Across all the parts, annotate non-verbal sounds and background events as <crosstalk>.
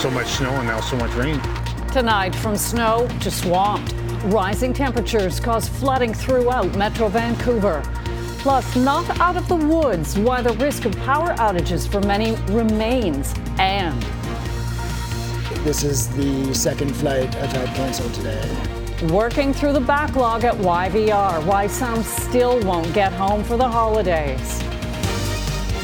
So much snow and now so much rain. Tonight, from snow to swamped, rising temperatures cause flooding throughout Metro Vancouver. Plus, not out of the woods why the risk of power outages for many remains. And this is the second flight I've had canceled today. Working through the backlog at YVR, why some still won't get home for the holidays.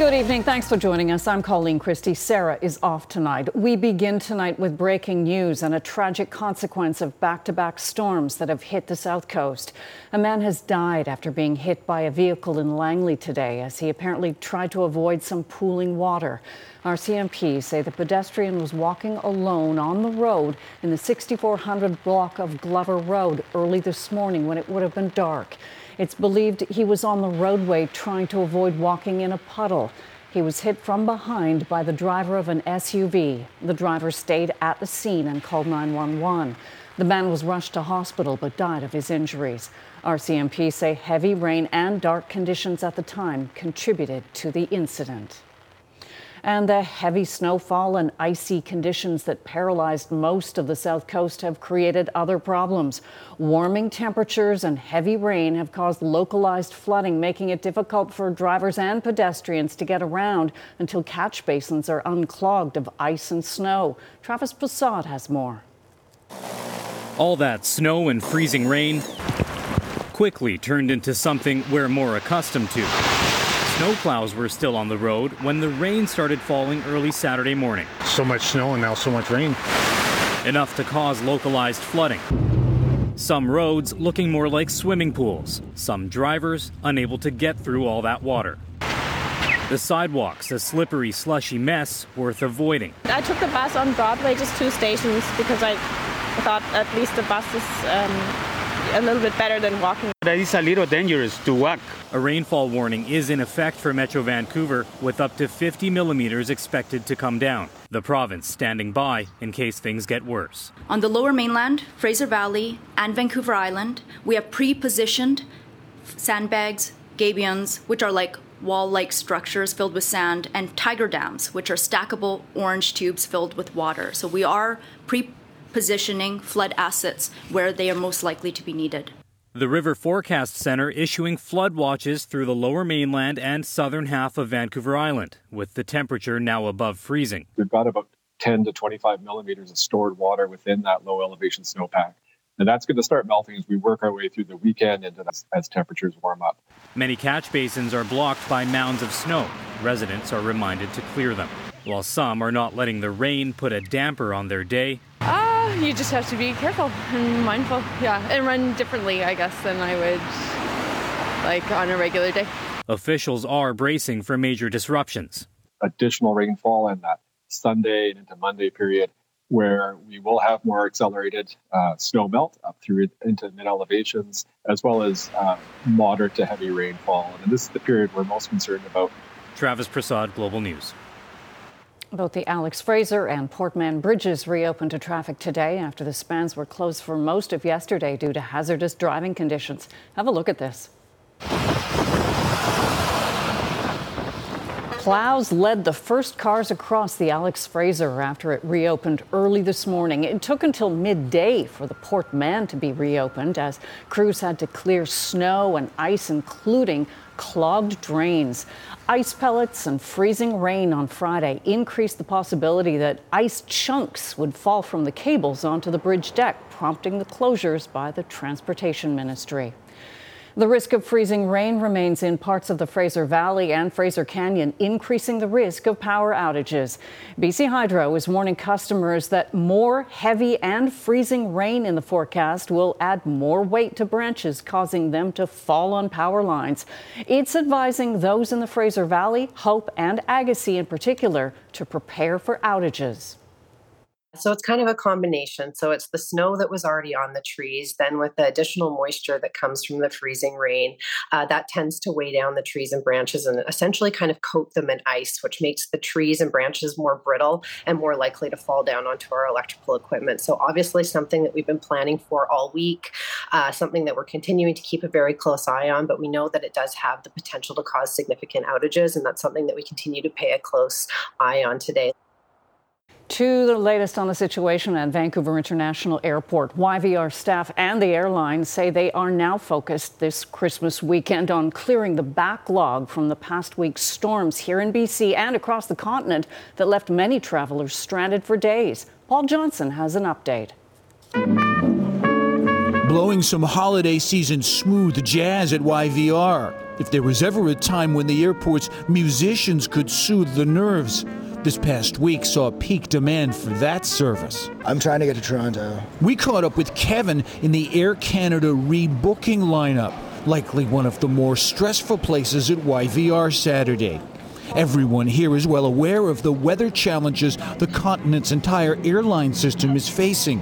Good evening. Thanks for joining us. I'm Colleen Christie. Sarah is off tonight. We begin tonight with breaking news and a tragic consequence of back to back storms that have hit the South Coast. A man has died after being hit by a vehicle in Langley today as he apparently tried to avoid some pooling water. RCMP say the pedestrian was walking alone on the road in the 6400 block of Glover Road early this morning when it would have been dark. It's believed he was on the roadway trying to avoid walking in a puddle. He was hit from behind by the driver of an SUV. The driver stayed at the scene and called 911. The man was rushed to hospital but died of his injuries. RCMP say heavy rain and dark conditions at the time contributed to the incident and the heavy snowfall and icy conditions that paralyzed most of the south coast have created other problems. Warming temperatures and heavy rain have caused localized flooding, making it difficult for drivers and pedestrians to get around until catch basins are unclogged of ice and snow. Travis Prasad has more. All that snow and freezing rain quickly turned into something we're more accustomed to Snowplows were still on the road when the rain started falling early Saturday morning. So much snow and now so much rain. Enough to cause localized flooding. Some roads looking more like swimming pools, some drivers unable to get through all that water. The sidewalks, a slippery, slushy mess worth avoiding. I took the bus on Broadway, just two stations, because I thought at least the bus is um, a little bit better than walking. That is a little dangerous to walk. A rainfall warning is in effect for Metro Vancouver, with up to 50 millimeters expected to come down. The province standing by in case things get worse. On the lower mainland, Fraser Valley, and Vancouver Island, we have pre positioned sandbags, gabions, which are like wall like structures filled with sand, and tiger dams, which are stackable orange tubes filled with water. So we are pre positioning flood assets where they are most likely to be needed. The River Forecast Center issuing flood watches through the lower mainland and southern half of Vancouver Island, with the temperature now above freezing. We've got about 10 to 25 millimeters of stored water within that low elevation snowpack. And that's going to start melting as we work our way through the weekend and as, as temperatures warm up. Many catch basins are blocked by mounds of snow. Residents are reminded to clear them, while some are not letting the rain put a damper on their day oh, <sighs> you just have to be careful and mindful. Yeah, and run differently, I guess, than I would like on a regular day. Officials are bracing for major disruptions. Additional rainfall in that Sunday and into Monday period, where we will have more accelerated uh, snow melt up through into mid elevations, as well as uh, moderate to heavy rainfall. And this is the period we're most concerned about. Travis Prasad, Global News. Both the Alex Fraser and Port Mann bridges reopened to traffic today after the spans were closed for most of yesterday due to hazardous driving conditions. Have a look at this. Plows led the first cars across the Alex Fraser after it reopened early this morning. It took until midday for the Port Mann to be reopened as crews had to clear snow and ice, including clogged drains. Ice pellets and freezing rain on Friday increased the possibility that ice chunks would fall from the cables onto the bridge deck, prompting the closures by the Transportation Ministry. The risk of freezing rain remains in parts of the Fraser Valley and Fraser Canyon, increasing the risk of power outages. BC Hydro is warning customers that more heavy and freezing rain in the forecast will add more weight to branches, causing them to fall on power lines. It's advising those in the Fraser Valley, Hope, and Agassiz in particular to prepare for outages. So it's kind of a combination. So it's the snow that was already on the trees, then with the additional moisture that comes from the freezing rain, uh, that tends to weigh down the trees and branches and essentially kind of coat them in ice, which makes the trees and branches more brittle and more likely to fall down onto our electrical equipment. So obviously something that we've been planning for all week, uh, something that we're continuing to keep a very close eye on, but we know that it does have the potential to cause significant outages, and that's something that we continue to pay a close eye on today. To the latest on the situation at Vancouver International Airport, YVR staff and the airline say they are now focused this Christmas weekend on clearing the backlog from the past week's storms here in BC and across the continent that left many travelers stranded for days. Paul Johnson has an update. Blowing some holiday season smooth jazz at YVR. If there was ever a time when the airport's musicians could soothe the nerves, this past week saw peak demand for that service. I'm trying to get to Toronto. We caught up with Kevin in the Air Canada rebooking lineup, likely one of the more stressful places at YVR Saturday. Everyone here is well aware of the weather challenges the continent's entire airline system is facing.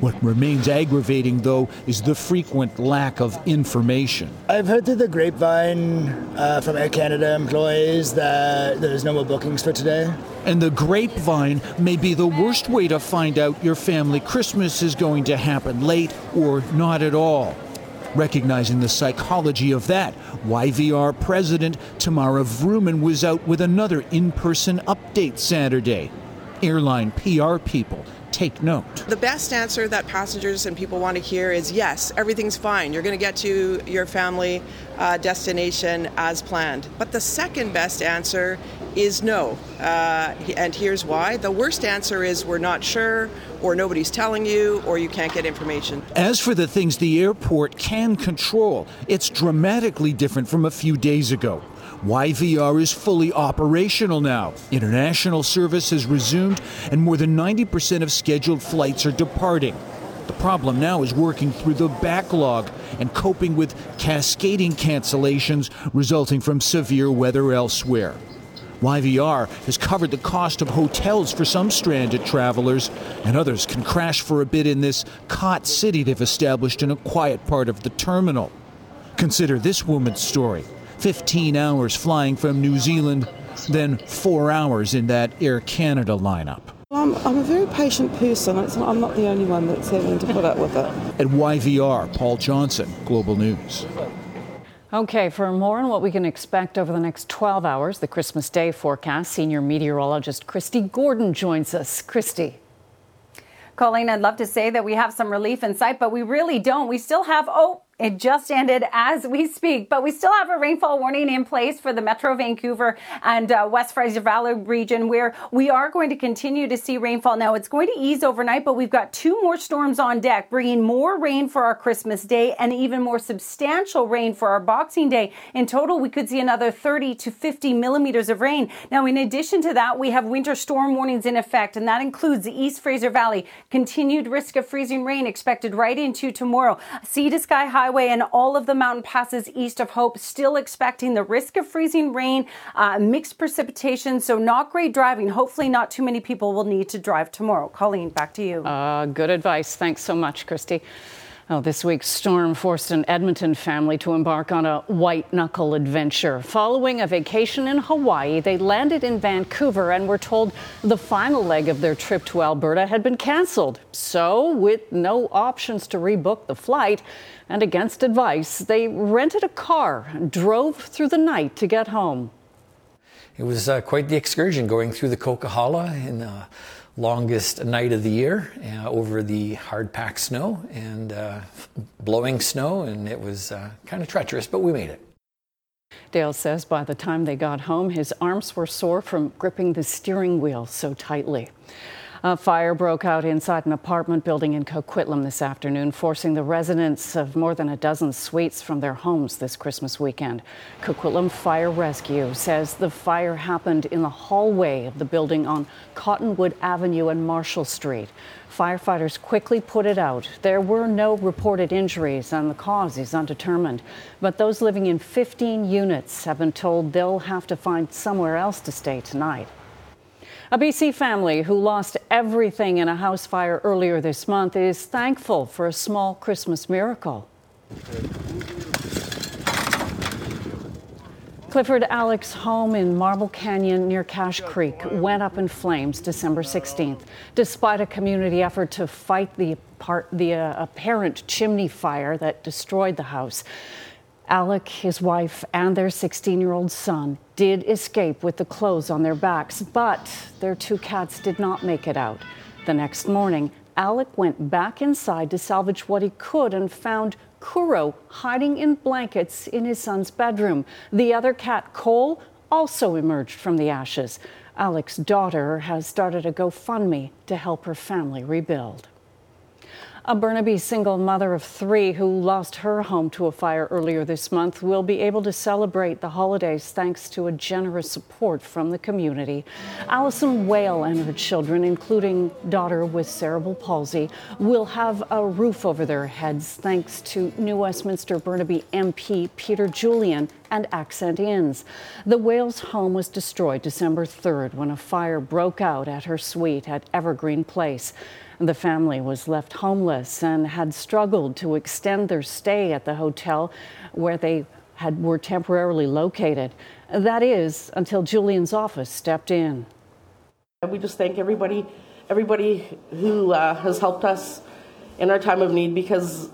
What remains aggravating, though, is the frequent lack of information. I've heard through the grapevine uh, from Air Canada employees that there's no more bookings for today. And the grapevine may be the worst way to find out your family Christmas is going to happen late or not at all. Recognizing the psychology of that, YVR President Tamara Vrooman was out with another in person update Saturday. Airline PR people take note. The best answer that passengers and people want to hear is yes, everything's fine. You're going to get to your family uh, destination as planned. But the second best answer is no. Uh, and here's why. The worst answer is we're not sure, or nobody's telling you, or you can't get information. As for the things the airport can control, it's dramatically different from a few days ago. YVR is fully operational now. International service has resumed, and more than 90% of scheduled flights are departing. The problem now is working through the backlog and coping with cascading cancellations resulting from severe weather elsewhere. YVR has covered the cost of hotels for some stranded travelers, and others can crash for a bit in this cot city they've established in a quiet part of the terminal. Consider this woman's story 15 hours flying from New Zealand, then four hours in that Air Canada lineup. I'm, I'm a very patient person. Not, I'm not the only one that's having to put up with it. At YVR, Paul Johnson, Global News. Okay, for more on what we can expect over the next 12 hours, the Christmas Day forecast, senior meteorologist Kristi Gordon joins us. Kristi. Colleen, I'd love to say that we have some relief in sight, but we really don't. We still have, oh, it just ended as we speak, but we still have a rainfall warning in place for the Metro Vancouver and uh, West Fraser Valley region where we are going to continue to see rainfall. Now, it's going to ease overnight, but we've got two more storms on deck, bringing more rain for our Christmas Day and even more substantial rain for our Boxing Day. In total, we could see another 30 to 50 millimeters of rain. Now, in addition to that, we have winter storm warnings in effect, and that includes the East Fraser Valley. Continued risk of freezing rain expected right into tomorrow. Sea to sky high Highway and all of the mountain passes east of Hope still expecting the risk of freezing rain, uh, mixed precipitation, so not great driving. Hopefully, not too many people will need to drive tomorrow. Colleen, back to you. Uh, good advice. Thanks so much, Kristi. Oh, this week's storm forced an Edmonton family to embark on a white knuckle adventure. Following a vacation in Hawaii, they landed in Vancouver and were told the final leg of their trip to Alberta had been canceled. So, with no options to rebook the flight and against advice, they rented a car and drove through the night to get home. It was uh, quite the excursion going through the Coquihalla in uh, longest night of the year uh, over the hard packed snow and uh, blowing snow, and it was uh, kind of treacherous, but we made it. Dale says by the time they got home, his arms were sore from gripping the steering wheel so tightly. A fire broke out inside an apartment building in Coquitlam this afternoon, forcing the residents of more than a dozen suites from their homes this Christmas weekend. Coquitlam Fire Rescue says the fire happened in the hallway of the building on Cottonwood Avenue and Marshall Street. Firefighters quickly put it out. There were no reported injuries, and the cause is undetermined. But those living in 15 units have been told they'll have to find somewhere else to stay tonight. A BC family who lost everything in a house fire earlier this month is thankful for a small Christmas miracle. Clifford Alec's home in Marble Canyon near Cache Creek went up in flames December 16th. Despite a community effort to fight the, part, the uh, apparent chimney fire that destroyed the house, Alec, his wife, and their 16 year old son did escape with the clothes on their backs, but their two cats did not make it out. The next morning, Alec went back inside to salvage what he could and found Kuro hiding in blankets in his son's bedroom. The other cat, Cole, also emerged from the ashes. Alec's daughter has started a GoFundMe to help her family rebuild. A Burnaby single mother of three who lost her home to a fire earlier this month will be able to celebrate the holidays thanks to a generous support from the community. Allison Whale and her children, including daughter with cerebral palsy, will have a roof over their heads thanks to New Westminster Burnaby MP Peter Julian and Accent Inns. The Whale's home was destroyed December 3rd when a fire broke out at her suite at Evergreen Place. The family was left homeless and had struggled to extend their stay at the hotel where they had, were temporarily located. That is, until Julian's office stepped in. We just thank everybody, everybody who uh, has helped us in our time of need because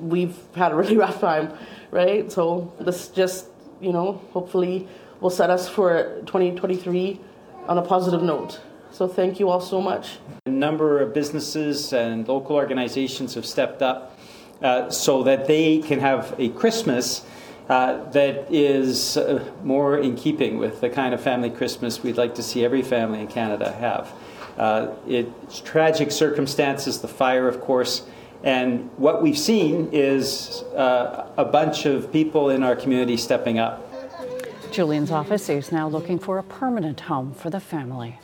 we've had a really <laughs> rough time, right? So this just, you know, hopefully will set us for 2023 on a positive note. So thank you all so much. Number of businesses and local organizations have stepped up uh, so that they can have a Christmas uh, that is uh, more in keeping with the kind of family Christmas we'd like to see every family in Canada have. Uh, it's tragic circumstances, the fire, of course, and what we've seen is uh, a bunch of people in our community stepping up. Julian's office is now looking for a permanent home for the family.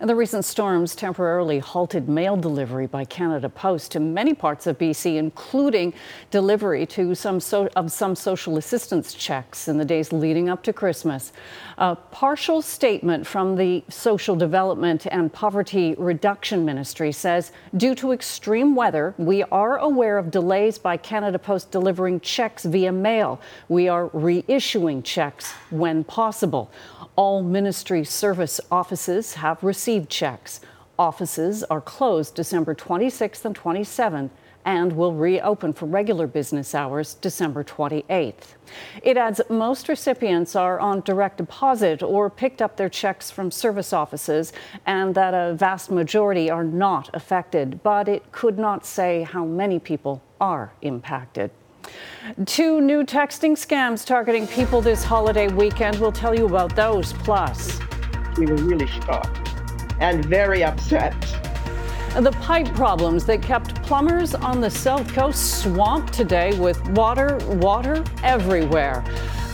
And the recent storms temporarily halted mail delivery by Canada Post to many parts of BC, including delivery to some so, of some social assistance checks in the days leading up to Christmas. A partial statement from the Social Development and Poverty Reduction Ministry says due to extreme weather, we are aware of delays by Canada Post delivering checks via mail. We are reissuing checks when possible. All ministry service offices have received checks. Offices are closed December 26th and 27th and will reopen for regular business hours December 28th. It adds most recipients are on direct deposit or picked up their checks from service offices and that a vast majority are not affected, but it could not say how many people are impacted. Two new texting scams targeting people this holiday weekend. We'll tell you about those. Plus, we were really shocked and very upset. The pipe problems that kept plumbers on the South Coast swamped today with water, water everywhere.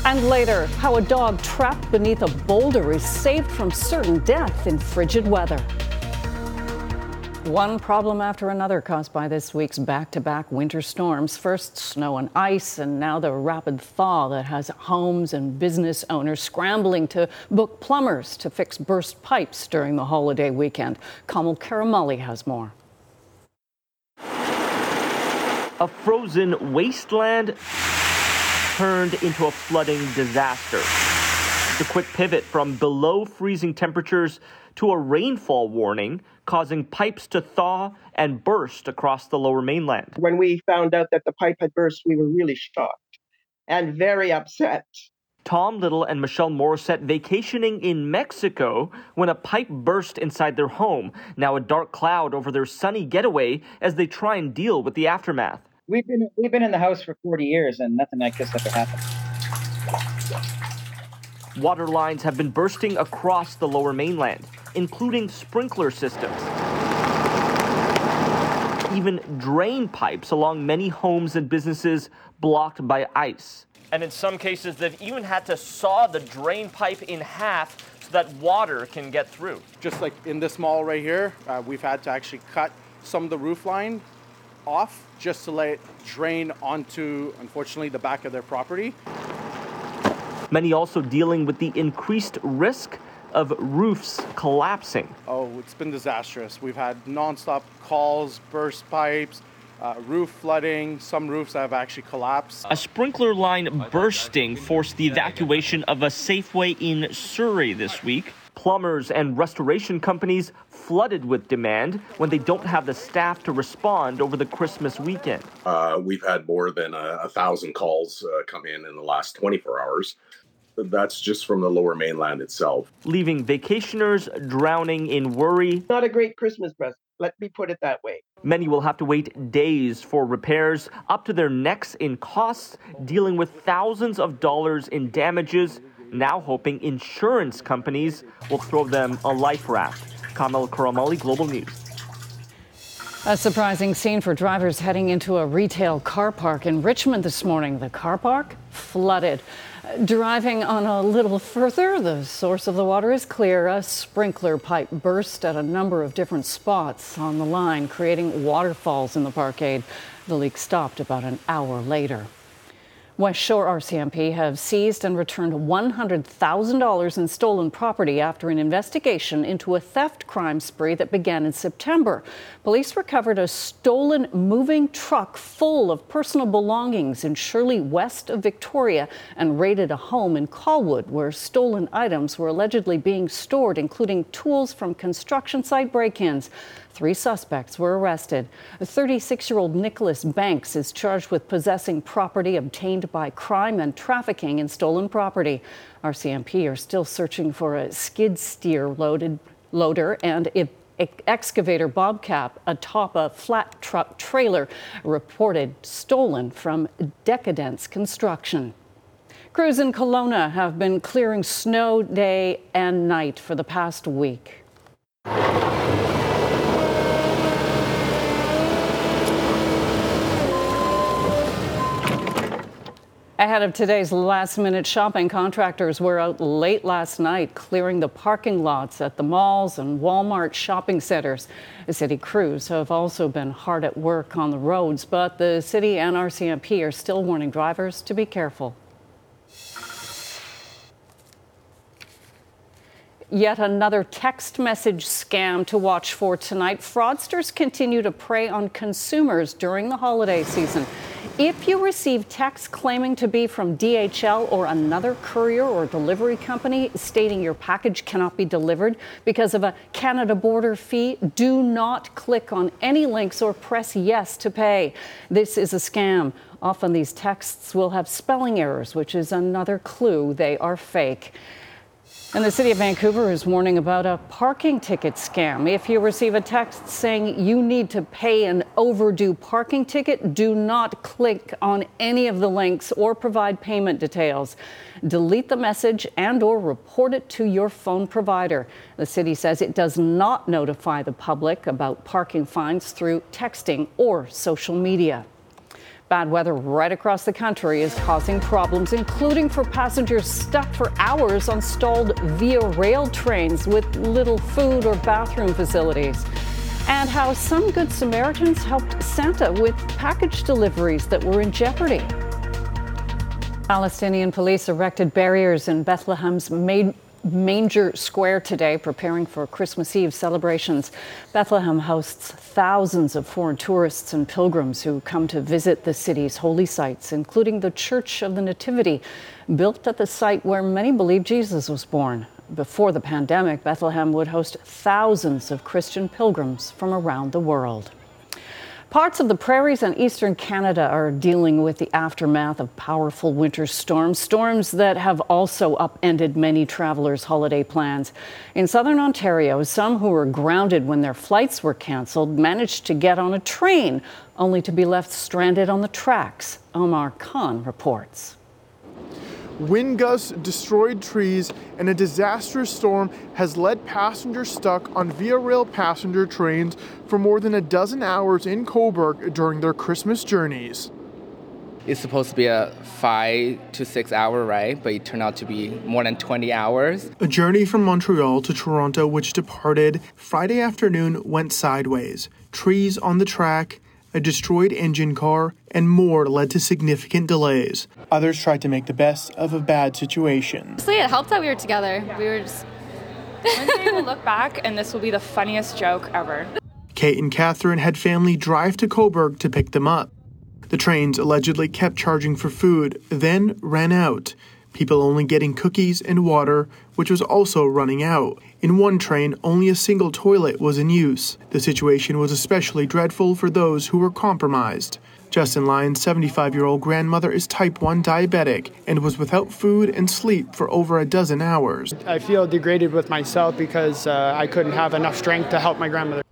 And later, how a dog trapped beneath a boulder is saved from certain death in frigid weather. One problem after another caused by this week's back to back winter storms. First, snow and ice, and now the rapid thaw that has homes and business owners scrambling to book plumbers to fix burst pipes during the holiday weekend. Kamil Karamali has more. A frozen wasteland turned into a flooding disaster. The quick pivot from below freezing temperatures to a rainfall warning, causing pipes to thaw and burst across the lower mainland. When we found out that the pipe had burst, we were really shocked and very upset. Tom Little and Michelle Morissette vacationing in Mexico when a pipe burst inside their home. Now a dark cloud over their sunny getaway as they try and deal with the aftermath. We've been we've been in the house for 40 years and nothing like this ever happened. Water lines have been bursting across the lower mainland including sprinkler systems. Even drain pipes along many homes and businesses blocked by ice. And in some cases, they've even had to saw the drain pipe in half so that water can get through. Just like in this mall right here, uh, we've had to actually cut some of the roof line off just to let it drain onto, unfortunately, the back of their property. Many also dealing with the increased risk of roofs collapsing. Oh, it's been disastrous. We've had nonstop calls, burst pipes, uh, roof flooding. Some roofs have actually collapsed. A sprinkler line bursting forced the evacuation of a Safeway in Surrey this week. Plumbers and restoration companies flooded with demand when they don't have the staff to respond over the Christmas weekend. Uh, we've had more than a, a thousand calls uh, come in in the last 24 hours. That's just from the lower mainland itself. Leaving vacationers drowning in worry. Not a great Christmas present. Let me put it that way. Many will have to wait days for repairs, up to their necks in costs, dealing with thousands of dollars in damages, now hoping insurance companies will throw them a life raft. Kamil Karamali, Global News. A surprising scene for drivers heading into a retail car park in Richmond this morning. The car park flooded. Driving on a little further, the source of the water is clear. A sprinkler pipe burst at a number of different spots on the line, creating waterfalls in the parkade. The leak stopped about an hour later. West Shore RCMP have seized and returned $100,000 in stolen property after an investigation into a theft crime spree that began in September. Police recovered a stolen moving truck full of personal belongings in Shirley, west of Victoria, and raided a home in Colwood where stolen items were allegedly being stored, including tools from construction site break ins. Three suspects were arrested. 36 year old Nicholas Banks is charged with possessing property obtained by crime and trafficking in stolen property. RCMP are still searching for a skid steer loaded loader and a excavator bobcat atop a flat truck trailer reported stolen from Decadence Construction. Crews in Kelowna have been clearing snow day and night for the past week. Ahead of today's last minute shopping, contractors were out late last night clearing the parking lots at the malls and Walmart shopping centers. The city crews have also been hard at work on the roads, but the city and RCMP are still warning drivers to be careful. Yet another text message scam to watch for tonight. Fraudsters continue to prey on consumers during the holiday season. If you receive texts claiming to be from DHL or another courier or delivery company stating your package cannot be delivered because of a Canada border fee, do not click on any links or press yes to pay. This is a scam. Often these texts will have spelling errors, which is another clue they are fake. And the city of Vancouver is warning about a parking ticket scam. If you receive a text saying you need to pay an overdue parking ticket, do not click on any of the links or provide payment details. Delete the message and or report it to your phone provider. The city says it does not notify the public about parking fines through texting or social media. Bad weather right across the country is causing problems, including for passengers stuck for hours on stalled Via Rail trains with little food or bathroom facilities. And how some Good Samaritans helped Santa with package deliveries that were in jeopardy. Palestinian police erected barriers in Bethlehem's main Manger Square today, preparing for Christmas Eve celebrations. Bethlehem hosts thousands of foreign tourists and pilgrims who come to visit the city's holy sites, including the Church of the Nativity, built at the site where many believe Jesus was born. Before the pandemic, Bethlehem would host thousands of Christian pilgrims from around the world. Parts of the prairies and eastern Canada are dealing with the aftermath of powerful winter storms, storms that have also upended many travelers' holiday plans. In southern Ontario, some who were grounded when their flights were canceled managed to get on a train, only to be left stranded on the tracks. Omar Khan reports. Wind gusts destroyed trees, and a disastrous storm has led passengers stuck on Via Rail passenger trains for more than a dozen hours in Cobourg during their Christmas journeys. It's supposed to be a five to six hour ride, but it turned out to be more than 20 hours. A journey from Montreal to Toronto, which departed Friday afternoon, went sideways. Trees on the track, a destroyed engine car, and more led to significant delays. Others tried to make the best of a bad situation. Honestly, it helped that we were together. We were just One day we'll look back and this will be the funniest joke ever. Kate and Catherine had family drive to Cobourg to pick them up. The trains allegedly kept charging for food, then ran out. People only getting cookies and water, which was also running out. In one train, only a single toilet was in use. The situation was especially dreadful for those who were compromised. Justin Lyon's 75 year old grandmother is type 1 diabetic and was without food and sleep for over a dozen hours. I feel degraded with myself because uh, I couldn't have enough strength to help my grandmother.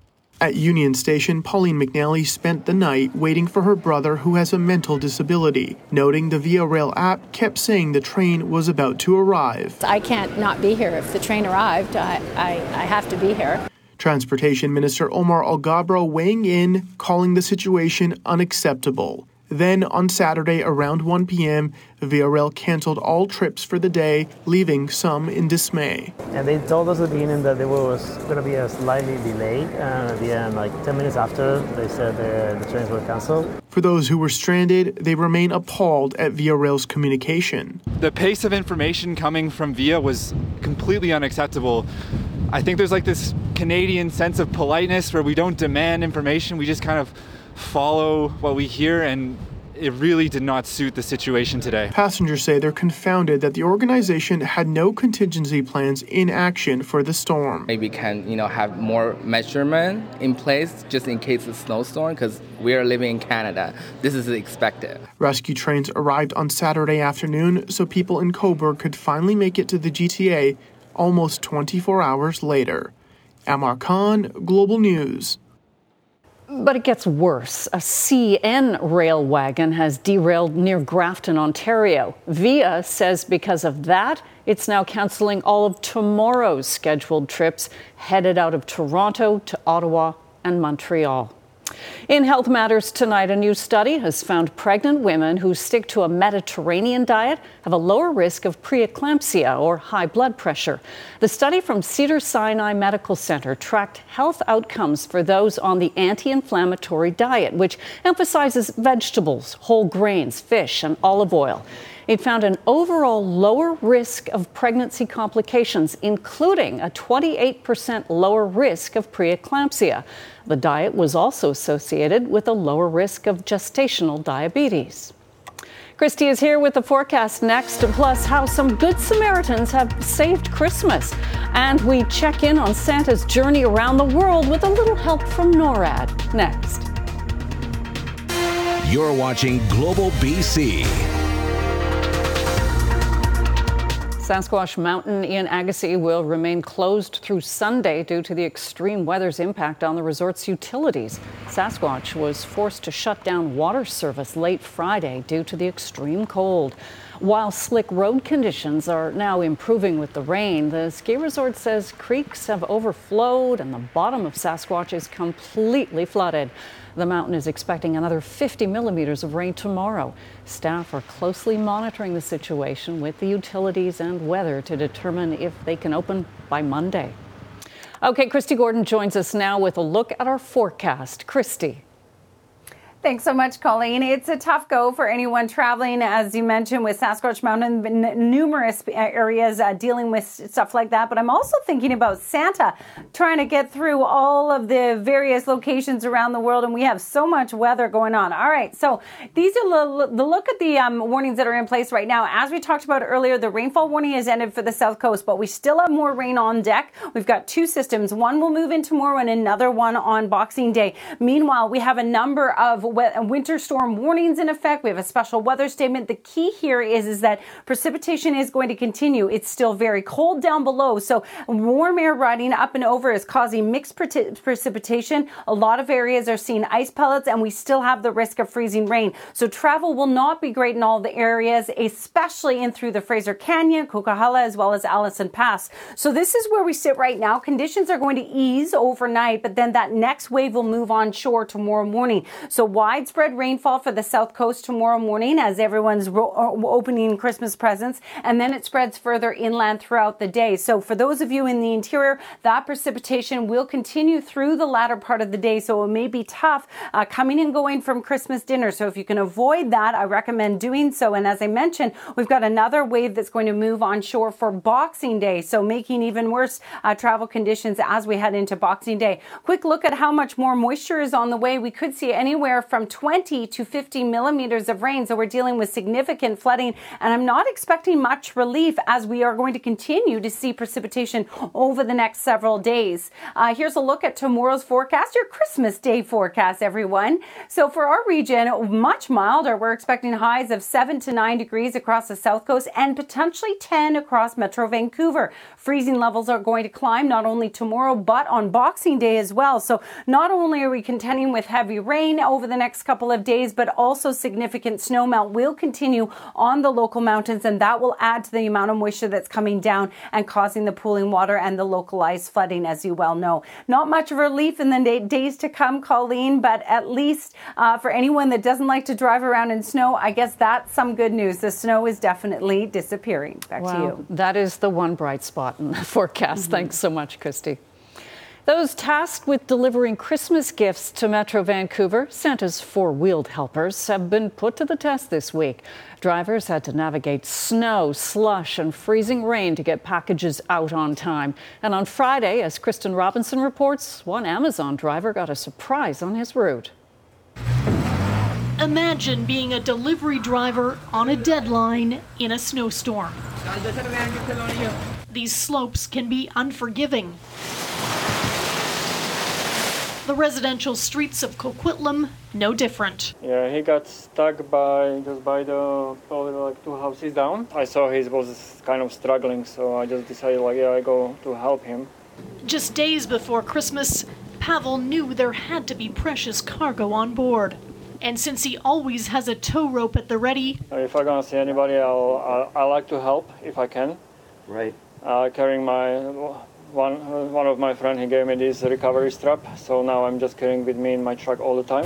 At Union Station, Pauline McNally spent the night waiting for her brother who has a mental disability, noting the Via Rail app kept saying the train was about to arrive. I can't not be here. If the train arrived, I, I, I have to be here. Transportation Minister Omar Al Alghabra weighing in, calling the situation unacceptable. Then on Saturday around 1 p.m., Via Rail canceled all trips for the day, leaving some in dismay. And they told us at the beginning that there was going to be a slightly delay. And at uh, the end, like 10 minutes after, they said the, the trains were canceled. For those who were stranded, they remain appalled at Via Rail's communication. The pace of information coming from Via was completely unacceptable. I think there's like this Canadian sense of politeness where we don't demand information, we just kind of follow what we hear and it really did not suit the situation today. Passengers say they're confounded that the organization had no contingency plans in action for the storm. Maybe can you know have more measurement in place just in case of snowstorm because we are living in Canada. This is expected. Rescue trains arrived on Saturday afternoon so people in Cobourg could finally make it to the GTA almost 24 hours later. Omar Khan, Global News. But it gets worse. A CN rail wagon has derailed near Grafton, Ontario. Via says because of that, it's now canceling all of tomorrow's scheduled trips headed out of Toronto to Ottawa and Montreal. In Health Matters tonight, a new study has found pregnant women who stick to a Mediterranean diet have a lower risk of preeclampsia or high blood pressure. The study from Cedars-Sinai Medical Center tracked health outcomes for those on the anti inflammatory diet, which emphasizes vegetables, whole grains, fish, and olive oil. It found an overall lower risk of pregnancy complications, including a 28% lower risk of preeclampsia. The diet was also associated with a lower risk of gestational diabetes. Kristi is here with the forecast next, plus how some good Samaritans have saved Christmas. And we check in on Santa's journey around the world with a little help from NORAD next. You're watching Global BC. Sasquatch Mountain in Agassiz will remain closed through Sunday due to the extreme weather's impact on the resort's utilities. Sasquatch was forced to shut down water service late Friday due to the extreme cold. While slick road conditions are now improving with the rain, the ski resort says creeks have overflowed and the bottom of Sasquatch is completely flooded. The mountain is expecting another 50 millimeters of rain tomorrow. Staff are closely monitoring the situation with the utilities and weather to determine if they can open by Monday. Okay, Kristi Gordon joins us now with a look at our forecast. Kristi. Thanks so much, Colleen. It's a tough go for anyone traveling, as you mentioned, with Sasquatch Mountain, n- numerous areas uh, dealing with stuff like that. But I'm also thinking about Santa trying to get through all of the various locations around the world, and we have so much weather going on. All right, so these are the, the look at the um, warnings that are in place right now. As we talked about earlier, the rainfall warning has ended for the south coast, but we still have more rain on deck. We've got two systems. One will move in tomorrow, and another one on Boxing Day. Meanwhile, we have a number of winter storm warnings in effect. We have a special weather statement. The key here is, is that precipitation is going to continue. It's still very cold down below. So warm air riding up and over is causing mixed pre- precipitation. A lot of areas are seeing ice pellets and we still have the risk of freezing rain. So travel will not be great in all the areas, especially in through the Fraser Canyon, Coquihalla, as well as Allison Pass. So this is where we sit right now. Conditions are going to ease overnight, but then that next wave will move on shore tomorrow morning. So widespread rainfall for the south coast tomorrow morning as everyone's ro- uh, opening Christmas presents, and then it spreads further inland throughout the day. So for those of you in the interior, that precipitation will continue through the latter part of the day. So it may be tough uh, coming and going from Christmas dinner. So if you can avoid that, I recommend doing so. And as I mentioned, we've got another wave that's going to move onshore for Boxing Day. So making even worse uh, travel conditions as we head into Boxing Day. Quick look at how much more moisture is on the way. We could see anywhere from 20 to 50 millimeters of rain. So we're dealing with significant flooding. And I'm not expecting much relief as we are going to continue to see precipitation over the next several days. Uh, here's a look at tomorrow's forecast, your Christmas Day forecast, everyone. So for our region, much milder. We're expecting highs of 7 to 9 degrees across the south coast and potentially 10 across Metro Vancouver. Freezing levels are going to climb not only tomorrow but on Boxing Day as well. So not only are we contending with heavy rain over the next couple of days, but also significant snowmelt will continue on the local mountains and that will add to the amount of moisture that's coming down and causing the pooling water and the localized flooding, as you well know. Not much relief in the days to come, Colleen, but at least uh, for anyone that doesn't like to drive around in snow, I guess that's some good news. The snow is definitely disappearing. Back wow, to you. That is the one bright spot in <laughs> the forecast. Mm-hmm. Thanks so much, Kristi. Those tasked with delivering Christmas gifts to Metro Vancouver, Santa's four wheeled helpers, have been put to the test this week. Drivers had to navigate snow, slush, and freezing rain to get packages out on time. And on Friday, as Kristen Robinson reports, one Amazon driver got a surprise on his route. Imagine being a delivery driver on a deadline in a snowstorm. These slopes can be unforgiving. The residential streets of Coquitlam, no different. Yeah, he got stuck by just by the probably like two houses down. I saw he was kind of struggling, so I just decided like yeah, I go to help him. Just days before Christmas, Pavel knew there had to be precious cargo on board. And since he always has a tow rope at the ready, if I'm gonna see anybody, I'll, I, I like to help if I can. Right. Uh, carrying my one uh, one of my friend he gave me this recovery strap, so now I'm just carrying with me in my truck all the time.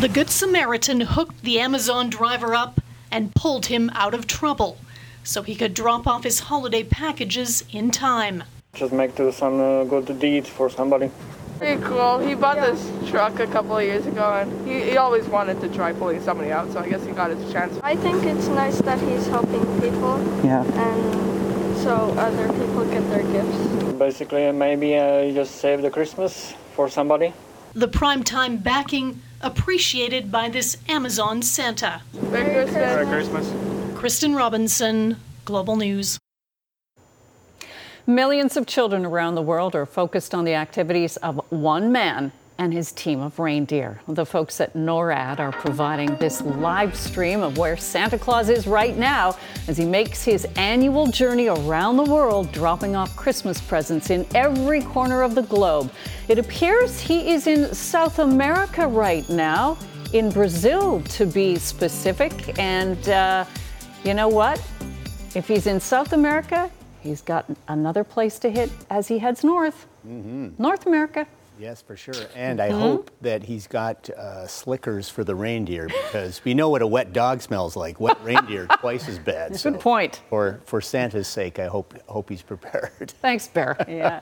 The Good Samaritan hooked the Amazon driver up and pulled him out of trouble, so he could drop off his holiday packages in time. Just make to some uh, good deed for somebody. Pretty cool. He bought yeah. this truck a couple of years ago, and he, he always wanted to try pulling somebody out, so I guess he got his chance. I think it's nice that he's helping people. Yeah. And so other people get their gifts. Basically, maybe uh, just save the Christmas for somebody. The primetime backing appreciated by this Amazon Santa. Merry Christmas. Merry Christmas. Kristen Robinson, Global News. Millions of children around the world are focused on the activities of one man and his team of reindeer. The folks at NORAD are providing this live stream of where Santa Claus is right now as he makes his annual journey around the world, dropping off Christmas presents in every corner of the globe. It appears he is in South America right now, in Brazil to be specific. And uh, you know what? If he's in South America, He's got another place to hit as he heads north. Mm-hmm. North America. Yes, for sure. And I mm-hmm. hope that he's got uh, slickers for the reindeer because we know what a wet dog smells like. Wet reindeer, <laughs> twice as bad. Good so point. For for Santa's sake, I hope hope he's prepared. Thanks, Bear. <laughs> Yeah.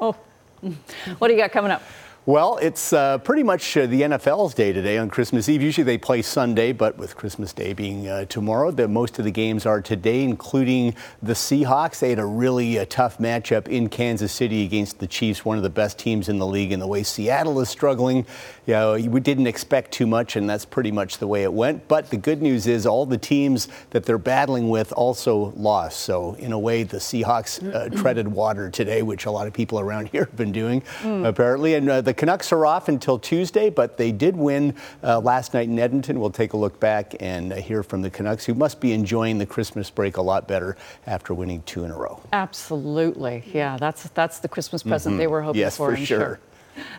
oh, <laughs> what do you got coming up? Well, it's uh, pretty much uh, the NFL's day today on Christmas Eve. Usually they play Sunday, but with Christmas Day being uh, tomorrow, the, most of the games are today, including the Seahawks. They had a really uh, tough matchup in Kansas City against the Chiefs, one of the best teams in the league. And the way Seattle is struggling, you know, we didn't expect too much, and that's pretty much the way it went. But the good news is all the teams that they're battling with also lost. So in a way, the Seahawks uh, treaded water today, which a lot of people around <laughs> here have been doing, mm. apparently. And uh, the Canucks are off until Tuesday, but they did win uh, last night in Edmonton. We'll take a look back and uh, hear from the Canucks, who must be enjoying the Christmas break a lot better after winning two in a row. Absolutely, yeah. That's that's the Christmas present mm-hmm. they were hoping yes, for. for sure. sure.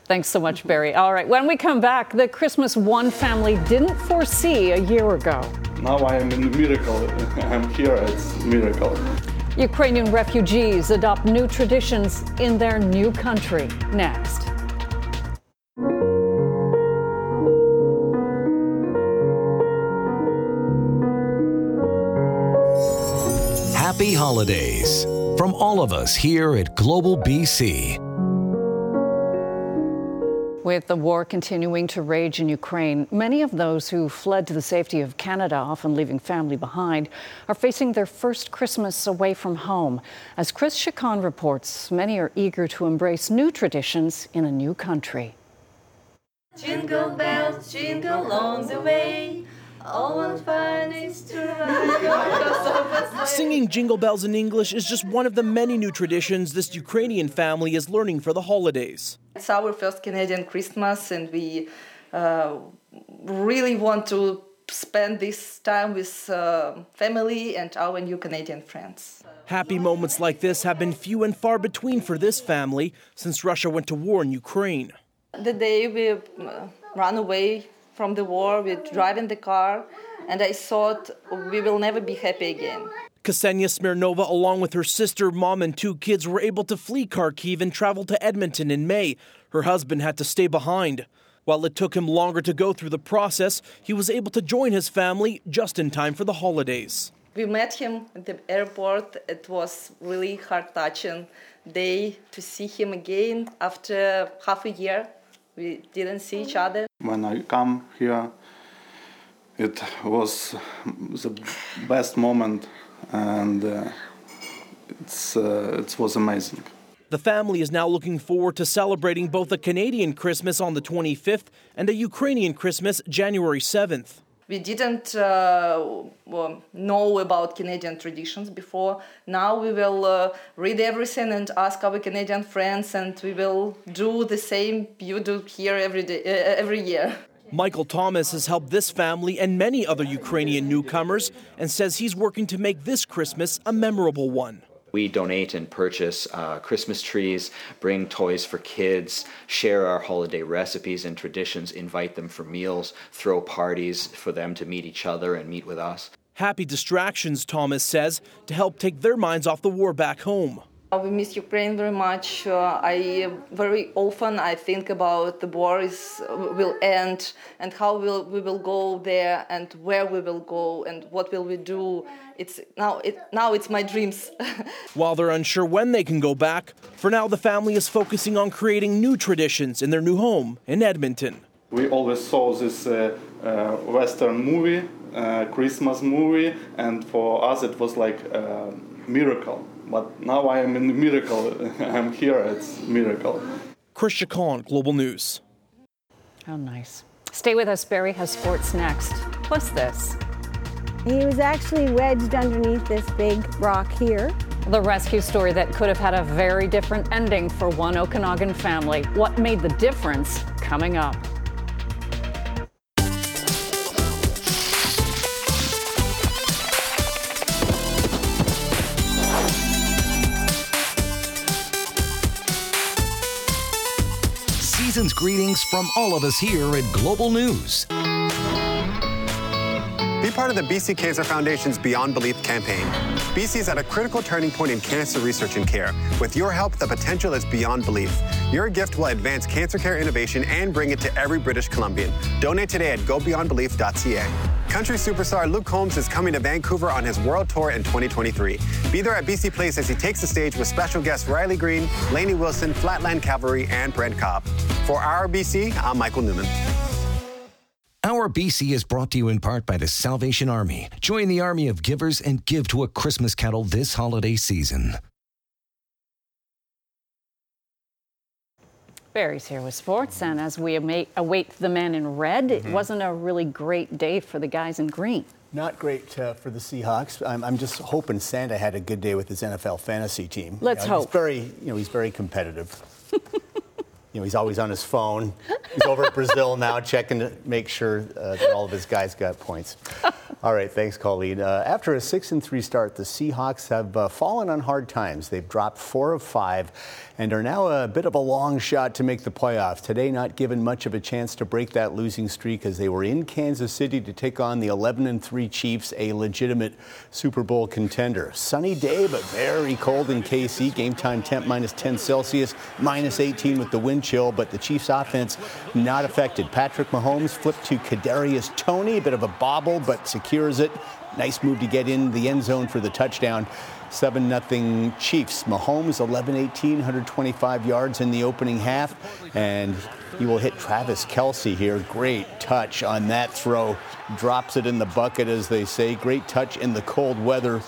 Thanks so much, Barry. All right, when we come back, the Christmas one family didn't foresee a year ago. Now I am in the miracle. <laughs> I'm here. as a miracle. Ukrainian refugees adopt new traditions in their new country. Next. Happy holidays from all of us here at Global BC. With the war continuing to rage in Ukraine, many of those who fled to the safety of Canada, often leaving family behind, are facing their first Christmas away from home. As Chris Chacon reports, many are eager to embrace new traditions in a new country. Jingle bells, jingle all the way. <laughs> Singing jingle bells in English is just one of the many new traditions this Ukrainian family is learning for the holidays. It's our first Canadian Christmas, and we uh, really want to spend this time with uh, family and our new Canadian friends. Happy moments like this have been few and far between for this family since Russia went to war in Ukraine. The day we uh, ran away from the war, we drive in the car, and I thought we will never be happy again. Ksenia Smirnova, along with her sister, mom, and two kids, were able to flee Kharkiv and travel to Edmonton in May. Her husband had to stay behind. While it took him longer to go through the process, he was able to join his family just in time for the holidays. We met him at the airport. It was really heart touching day to see him again after half a year. We didn't see each other. When I come here, it was the best moment, and uh, it's uh, it was amazing. The family is now looking forward to celebrating both a Canadian Christmas on the 25th and a Ukrainian Christmas January 7th. We didn't uh, know about Canadian traditions before. Now we will uh, read everything and ask our Canadian friends, and we will do the same you do here every day, uh, every year. Michael Thomas has helped this family and many other Ukrainian newcomers and says he's working to make this Christmas a memorable one. We donate and purchase uh, Christmas trees, bring toys for kids, share our holiday recipes and traditions, invite them for meals, throw parties for them to meet each other and meet with us. Happy distractions, Thomas says, to help take their minds off the war back home. We miss Ukraine very much. Uh, I very often I think about the war is will end and how will we will go there and where we will go and what will we do. It's now it now it's my dreams. <laughs> While they're unsure when they can go back, for now the family is focusing on creating new traditions in their new home in Edmonton. We always saw this uh, uh, Western movie, uh, Christmas movie, and for us it was like a miracle but now I am in the miracle. <laughs> I'm here. It's miracle. Chris Chacon, Global News. How nice. Stay with us. Barry has sports next. Plus this. He was actually wedged underneath this big rock here. The rescue story that could have had a very different ending for one Okanagan family. What made the difference? Coming up. Season's greetings from all of us here at Global News. Be part of the BC Cancer Foundation's Beyond Belief campaign. BC is at a critical turning point in cancer research and care. With your help, the potential is beyond belief. Your gift will advance cancer care innovation and bring it to every British Columbian. Donate today at gobeyondbelief.ca. Country superstar Luke Combs is coming to Vancouver on his world tour in 2023. Be there at BC Place as he takes the stage with special guests Riley Green, Lainey Wilson, Flatland Cavalry, and Brent Cobb. For our BC, I'm Michael Newman. Our BC is brought to you in part by the Salvation Army. Join the army of givers and give to a Christmas kettle this holiday season. Barry's here with sports, and as we await the man in red, mm-hmm. it wasn't a really great day for the guys in green. Not great uh, for the Seahawks. I'm, I'm, just hoping Santa had a good day with his NFL fantasy team. Let's you know, hope. He's very, you know, he's very competitive. <laughs> you know, he's always on his phone. He's over at Brazil now, checking to make sure uh, that all of his guys got points. All right, thanks, Colleen. Uh, after a six and three start, the Seahawks have uh, fallen on hard times. They've dropped four of five and are now a bit of a long shot to make the playoffs. Today, not given much of a chance to break that losing streak as they were in Kansas City to take on the 11 and 3 Chiefs, a legitimate Super Bowl contender. Sunny day, but very cold in KC. Game time temp minus 10 Celsius, minus 18 with the wind chill, but the Chiefs' offense not affected. Patrick Mahomes flipped to Kadarius Toney, a bit of a bobble, but secure secures it. Nice move to get in the end zone for the touchdown. 7 0 Chiefs. Mahomes 11 18, 125 yards in the opening half. And he will hit Travis Kelce here. Great touch on that throw. Drops it in the bucket, as they say. Great touch in the cold weather.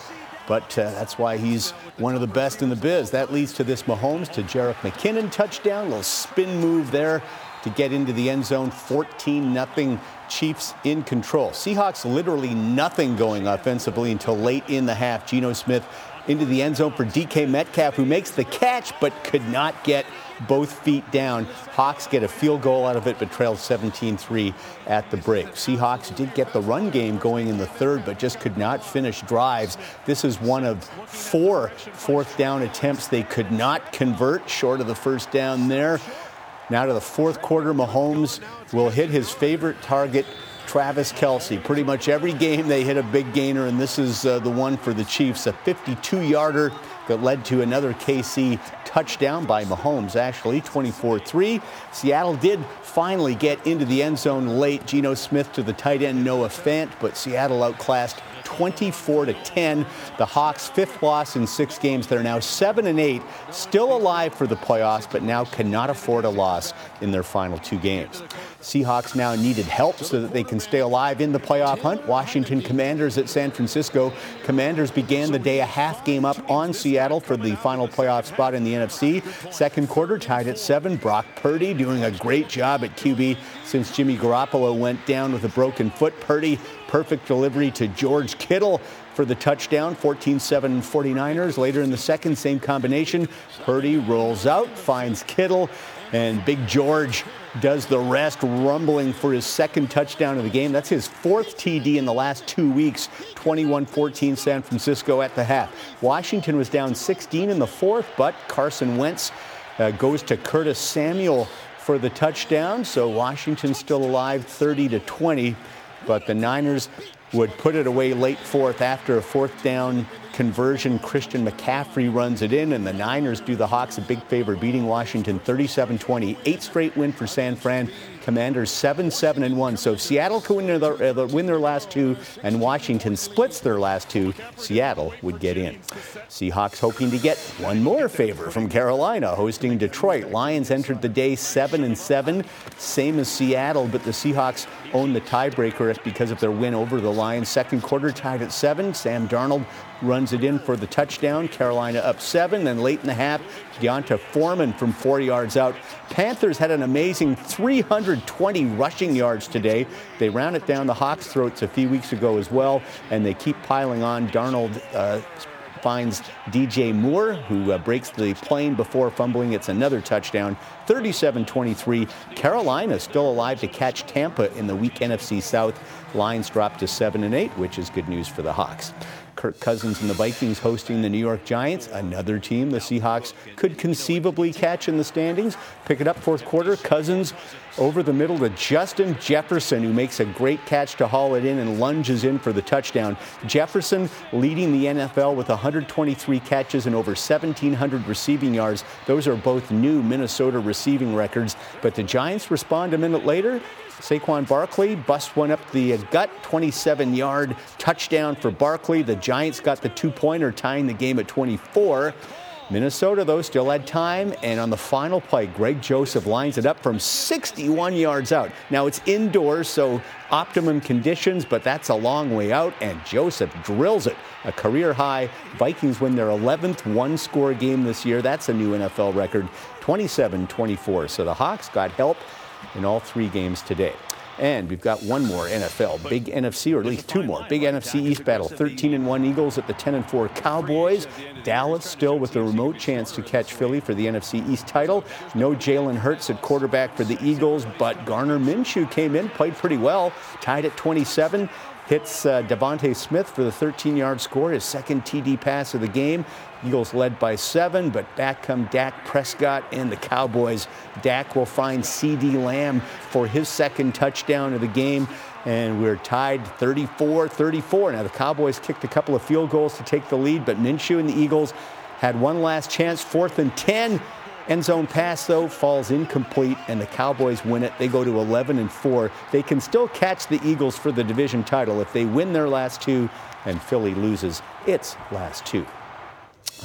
But uh, that's why he's one of the best in the biz. That leads to this Mahomes to Jerick McKinnon touchdown. Little spin move there to get into the end zone. 14 0 Chiefs in control. Seahawks literally nothing going offensively until late in the half. Geno Smith into the end zone for DK Metcalf, who makes the catch but could not get both feet down. Hawks get a field goal out of it, but trailed 17 3 at the break. Seahawks did get the run game going in the third, but just could not finish drives. This is one of four fourth down attempts they could not convert, short of the first down there. Now to the fourth quarter, Mahomes will hit his favorite target, Travis Kelce. Pretty much every game they hit a big gainer, and this is uh, the one for the Chiefs, a 52 yarder that led to another KC touchdown by Mahomes, actually, 24 3. Seattle did finally get into the end zone late. Geno Smith to the tight end, Noah Fant, but Seattle outclassed 24 to 10. The Hawks' fifth loss in six games. They're now seven and eight, still alive for the playoffs, but now cannot afford a loss in their final two games. Seahawks now needed help so that they can stay alive in the playoff hunt. Washington Commanders at San Francisco. Commanders began the day a half game up on Seattle for the final playoff spot in the NFC. Second quarter tied at seven. Brock Purdy doing a great job at QB since Jimmy Garoppolo went down with a broken foot. Purdy, perfect delivery to George Kittle for the touchdown, 14-7 49ers. Later in the second, same combination. Purdy rolls out, finds Kittle, and Big George does the rest, rumbling for his second touchdown of the game. That's his fourth TD in the last two weeks, 21 14 San Francisco at the half. Washington was down 16 in the fourth, but Carson Wentz uh, goes to Curtis Samuel for the touchdown. So Washington still alive 30 to 20, but the Niners would put it away late fourth after a fourth down conversion. Christian McCaffrey runs it in, and the Niners do the Hawks a big favor, beating Washington 37 20. Eight straight win for San Fran. Commanders 7 7 and 1. So if Seattle can win their, uh, win their last two and Washington splits their last two, Seattle would get in. Seahawks hoping to get one more favor from Carolina, hosting Detroit. Lions entered the day 7 and 7, same as Seattle, but the Seahawks own the tiebreaker because of their win over the Lions. Second quarter tied at 7. Sam Darnold runs it in for the touchdown. Carolina up seven. Then late in the half, D'Onta Foreman from four yards out. Panthers had an amazing 320 rushing yards today. They ran it down the Hawks' throats a few weeks ago as well, and they keep piling on. Darnold uh, finds DJ Moore, who uh, breaks the plane before fumbling. It's another touchdown. 37 23. Carolina still alive to catch Tampa in the weak NFC South. Lions dropped to 7 and 8, which is good news for the Hawks. Kirk Cousins and the Vikings hosting the New York Giants, another team the Seahawks could conceivably catch in the standings. Pick it up fourth quarter. Cousins over the middle to Justin Jefferson, who makes a great catch to haul it in and lunges in for the touchdown. Jefferson leading the NFL with 123 catches and over 1,700 receiving yards. Those are both new Minnesota receiving records. But the Giants respond a minute later Saquon Barkley busts one up the gut, 27 yard touchdown for Barkley. The Giants got the two pointer, tying the game at 24. Minnesota, though, still had time, and on the final play, Greg Joseph lines it up from 61 yards out. Now it's indoors, so optimum conditions, but that's a long way out, and Joseph drills it. A career high. Vikings win their 11th one score game this year. That's a new NFL record, 27 24. So the Hawks got help in all three games today. And we've got one more NFL, big NFC, or at least two more. Big NFC East battle. 13 and 1 Eagles at the 10 and 4 Cowboys. Dallas still with a remote chance to catch Philly for the NFC East title. No Jalen Hurts at quarterback for the Eagles, but Gardner Minshew came in, played pretty well, tied at 27 hits uh, DeVonta Smith for the 13-yard score, his second TD pass of the game. Eagles led by seven, but back come Dak Prescott and the Cowboys. Dak will find CeeDee Lamb for his second touchdown of the game, and we're tied 34-34. Now the Cowboys kicked a couple of field goals to take the lead, but Minshew and the Eagles had one last chance, fourth and 10, End zone pass, though, falls incomplete, and the Cowboys win it. They go to 11 and 4. They can still catch the Eagles for the division title if they win their last two and Philly loses its last two.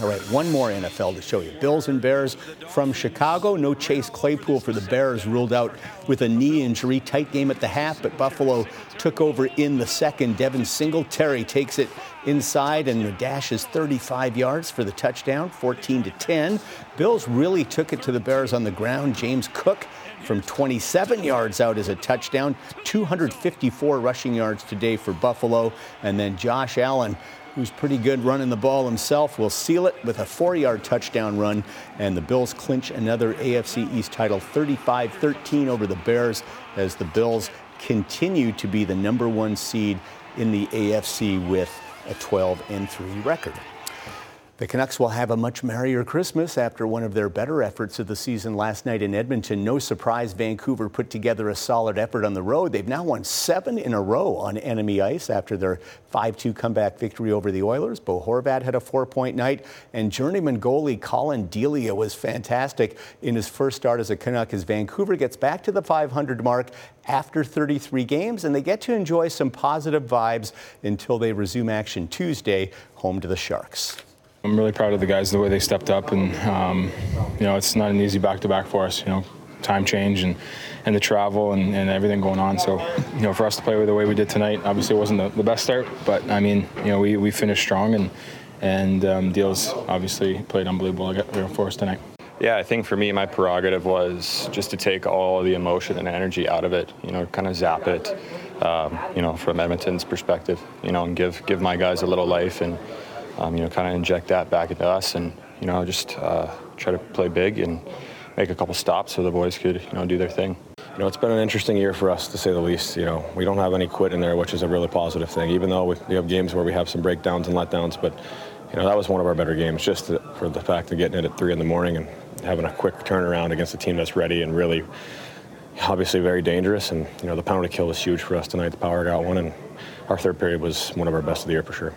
All right, one more NFL to show you. Bills and Bears from Chicago. No Chase Claypool for the Bears, ruled out with a knee injury. Tight game at the half, but Buffalo took over in the second. Devin Singletary takes it inside and the dash is 35 yards for the touchdown, 14 to 10. Bills really took it to the Bears on the ground. James Cook from 27 yards out as a touchdown, 254 rushing yards today for Buffalo, and then Josh Allen who's pretty good running the ball himself, will seal it with a four yard touchdown run. And the Bills clinch another AFC East title 35 13 over the Bears as the Bills continue to be the number one seed in the AFC with a 12 and 3 record. The Canucks will have a much merrier Christmas after one of their better efforts of the season last night in Edmonton. No surprise, Vancouver put together a solid effort on the road. They've now won seven in a row on enemy ice after their 5 2 comeback victory over the Oilers. Bo Horvat had a four point night, and journeyman goalie Collin Delia was fantastic in his first start as a Canuck as Vancouver gets back to the 500 mark after 33 games, and they get to enjoy some positive vibes until they resume action Tuesday, home to the Sharks. I'm really proud of the guys the way they stepped up, and um, you know it's not an easy back-to-back for us. You know, time change and and the travel and, and everything going on. So you know, for us to play the way we did tonight, obviously it wasn't the, the best start, but I mean, you know, we, we finished strong and and um, Deals obviously played unbelievable for us tonight. Yeah, I think for me, my prerogative was just to take all the emotion and energy out of it. You know, kind of zap it. Um, you know, from Edmonton's perspective. You know, and give give my guys a little life and um, you know, kind of inject that back into us and, you know, just uh, try to play big and make a couple stops so the boys could, you know, do their thing. You know, it's been an interesting year for us to say the least. You know, we don't have any quit in there, which is a really positive thing. Even though we, we have games where we have some breakdowns and letdowns, but you know that was one of our better games, just to, for the fact of getting it at three in the morning and having a quick turnaround against a team that's ready and really, obviously very dangerous. And you know the penalty kill was huge for us tonight. The power got one, and our third period was one of our best of the year for sure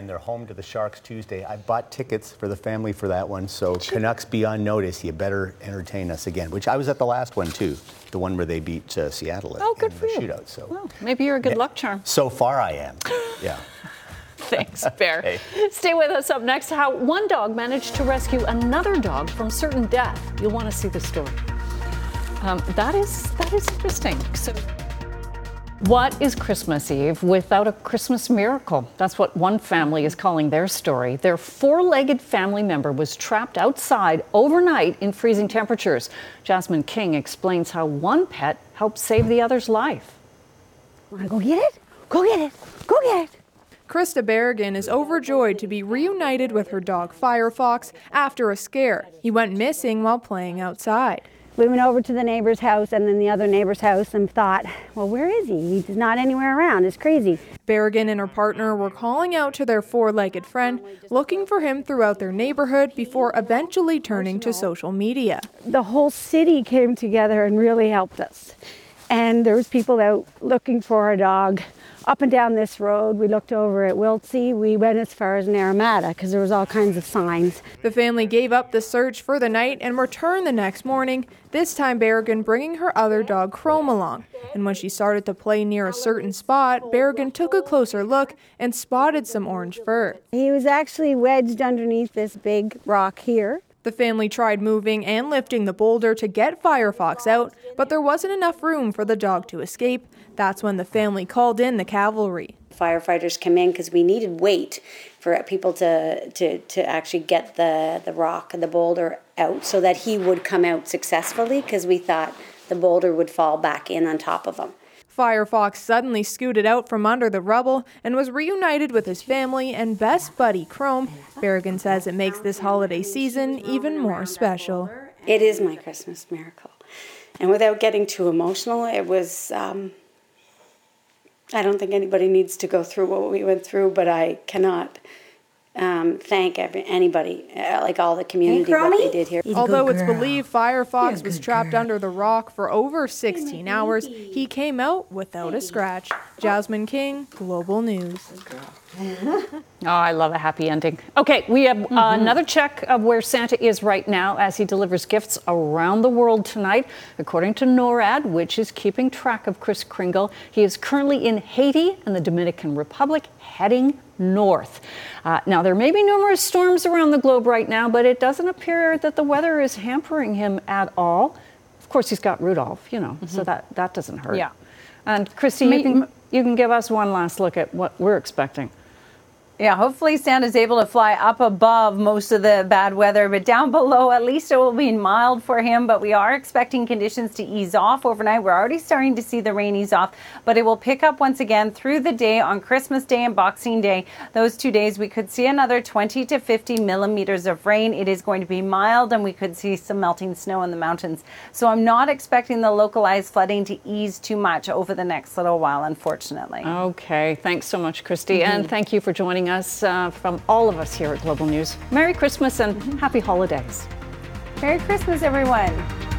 and they're home to the Sharks Tuesday. I bought tickets for the family for that one, so Canucks be on notice. You better entertain us again. Which I was at the last one too, the one where they beat uh, Seattle. Oh, good for you. Shootout. So well, maybe you're a good yeah. luck charm. So far, I am. Yeah. <laughs> Thanks, Bear. <laughs> hey. Stay with us up next. How one dog managed to rescue another dog from certain death. You'll want to see the story. Um, that is that is interesting. So. What is Christmas Eve without a Christmas miracle? That's what one family is calling their story. Their four legged family member was trapped outside overnight in freezing temperatures. Jasmine King explains how one pet helped save the other's life. Want to go get it? Go get it! Go get it! Krista Berrigan is overjoyed to be reunited with her dog Firefox after a scare. He went missing while playing outside. We went over to the neighbor's house and then the other neighbor's house and thought, well, where is he? He's not anywhere around. It's crazy. Berrigan and her partner were calling out to their four legged friend, looking for him throughout their neighborhood before eventually turning to social media. The whole city came together and really helped us. And there was people out looking for our dog up and down this road. We looked over at Wiltse. We went as far as Naramata because there was all kinds of signs. The family gave up the search for the night and returned the next morning, this time Berrigan bringing her other dog Chrome along. And when she started to play near a certain spot, Berrigan took a closer look and spotted some orange fur. He was actually wedged underneath this big rock here. The family tried moving and lifting the boulder to get Firefox out, but there wasn't enough room for the dog to escape. That's when the family called in the cavalry. Firefighters come in because we needed weight for people to, to, to actually get the, the rock and the boulder out so that he would come out successfully because we thought the boulder would fall back in on top of him. Firefox suddenly scooted out from under the rubble and was reunited with his family and best buddy Chrome. Berrigan says it makes this holiday season even more special. It is my Christmas miracle. And without getting too emotional, it was um, I don't think anybody needs to go through what we went through, but I cannot um, thank every, anybody, uh, like all the community, what they did here. Although it's believed Firefox was trapped under the rock for over 16 hours, he came out without a scratch. Jasmine King, Global News. <laughs> Oh, I love a happy ending. Okay, we have Mm-hmm. uh, another check of where Santa is right now as he delivers gifts around the world tonight. According to NORAD, which is keeping track of Kris Kringle, he is currently in Haiti and the Dominican Republic, heading north. Uh, now, there may be numerous storms around the globe right now, but it doesn't appear that the weather is hampering him at all. Of course, he's got Rudolph, you know, so that, that doesn't hurt. Mm-hmm. Yeah. And Kristi, you can, you can give us one last look at what we're expecting. Yeah, hopefully Santa's able to fly up above most of the bad weather, but down below, at least it will be mild for him. But we are expecting conditions to ease off overnight. We're already starting to see the rain ease off, but it will pick up once again through the day on Christmas Day and Boxing Day. Those two days, we could see another 20 to 50 millimeters of rain. It is going to be mild, and we could see some melting snow in the mountains. So I'm not expecting the localized flooding to ease too much over the next little while, unfortunately. Okay, thanks so much, Kristi. Mhm. And thank you for joining us uh, from all of us here at Global News. Merry Christmas and happy holidays. Merry Christmas, everyone.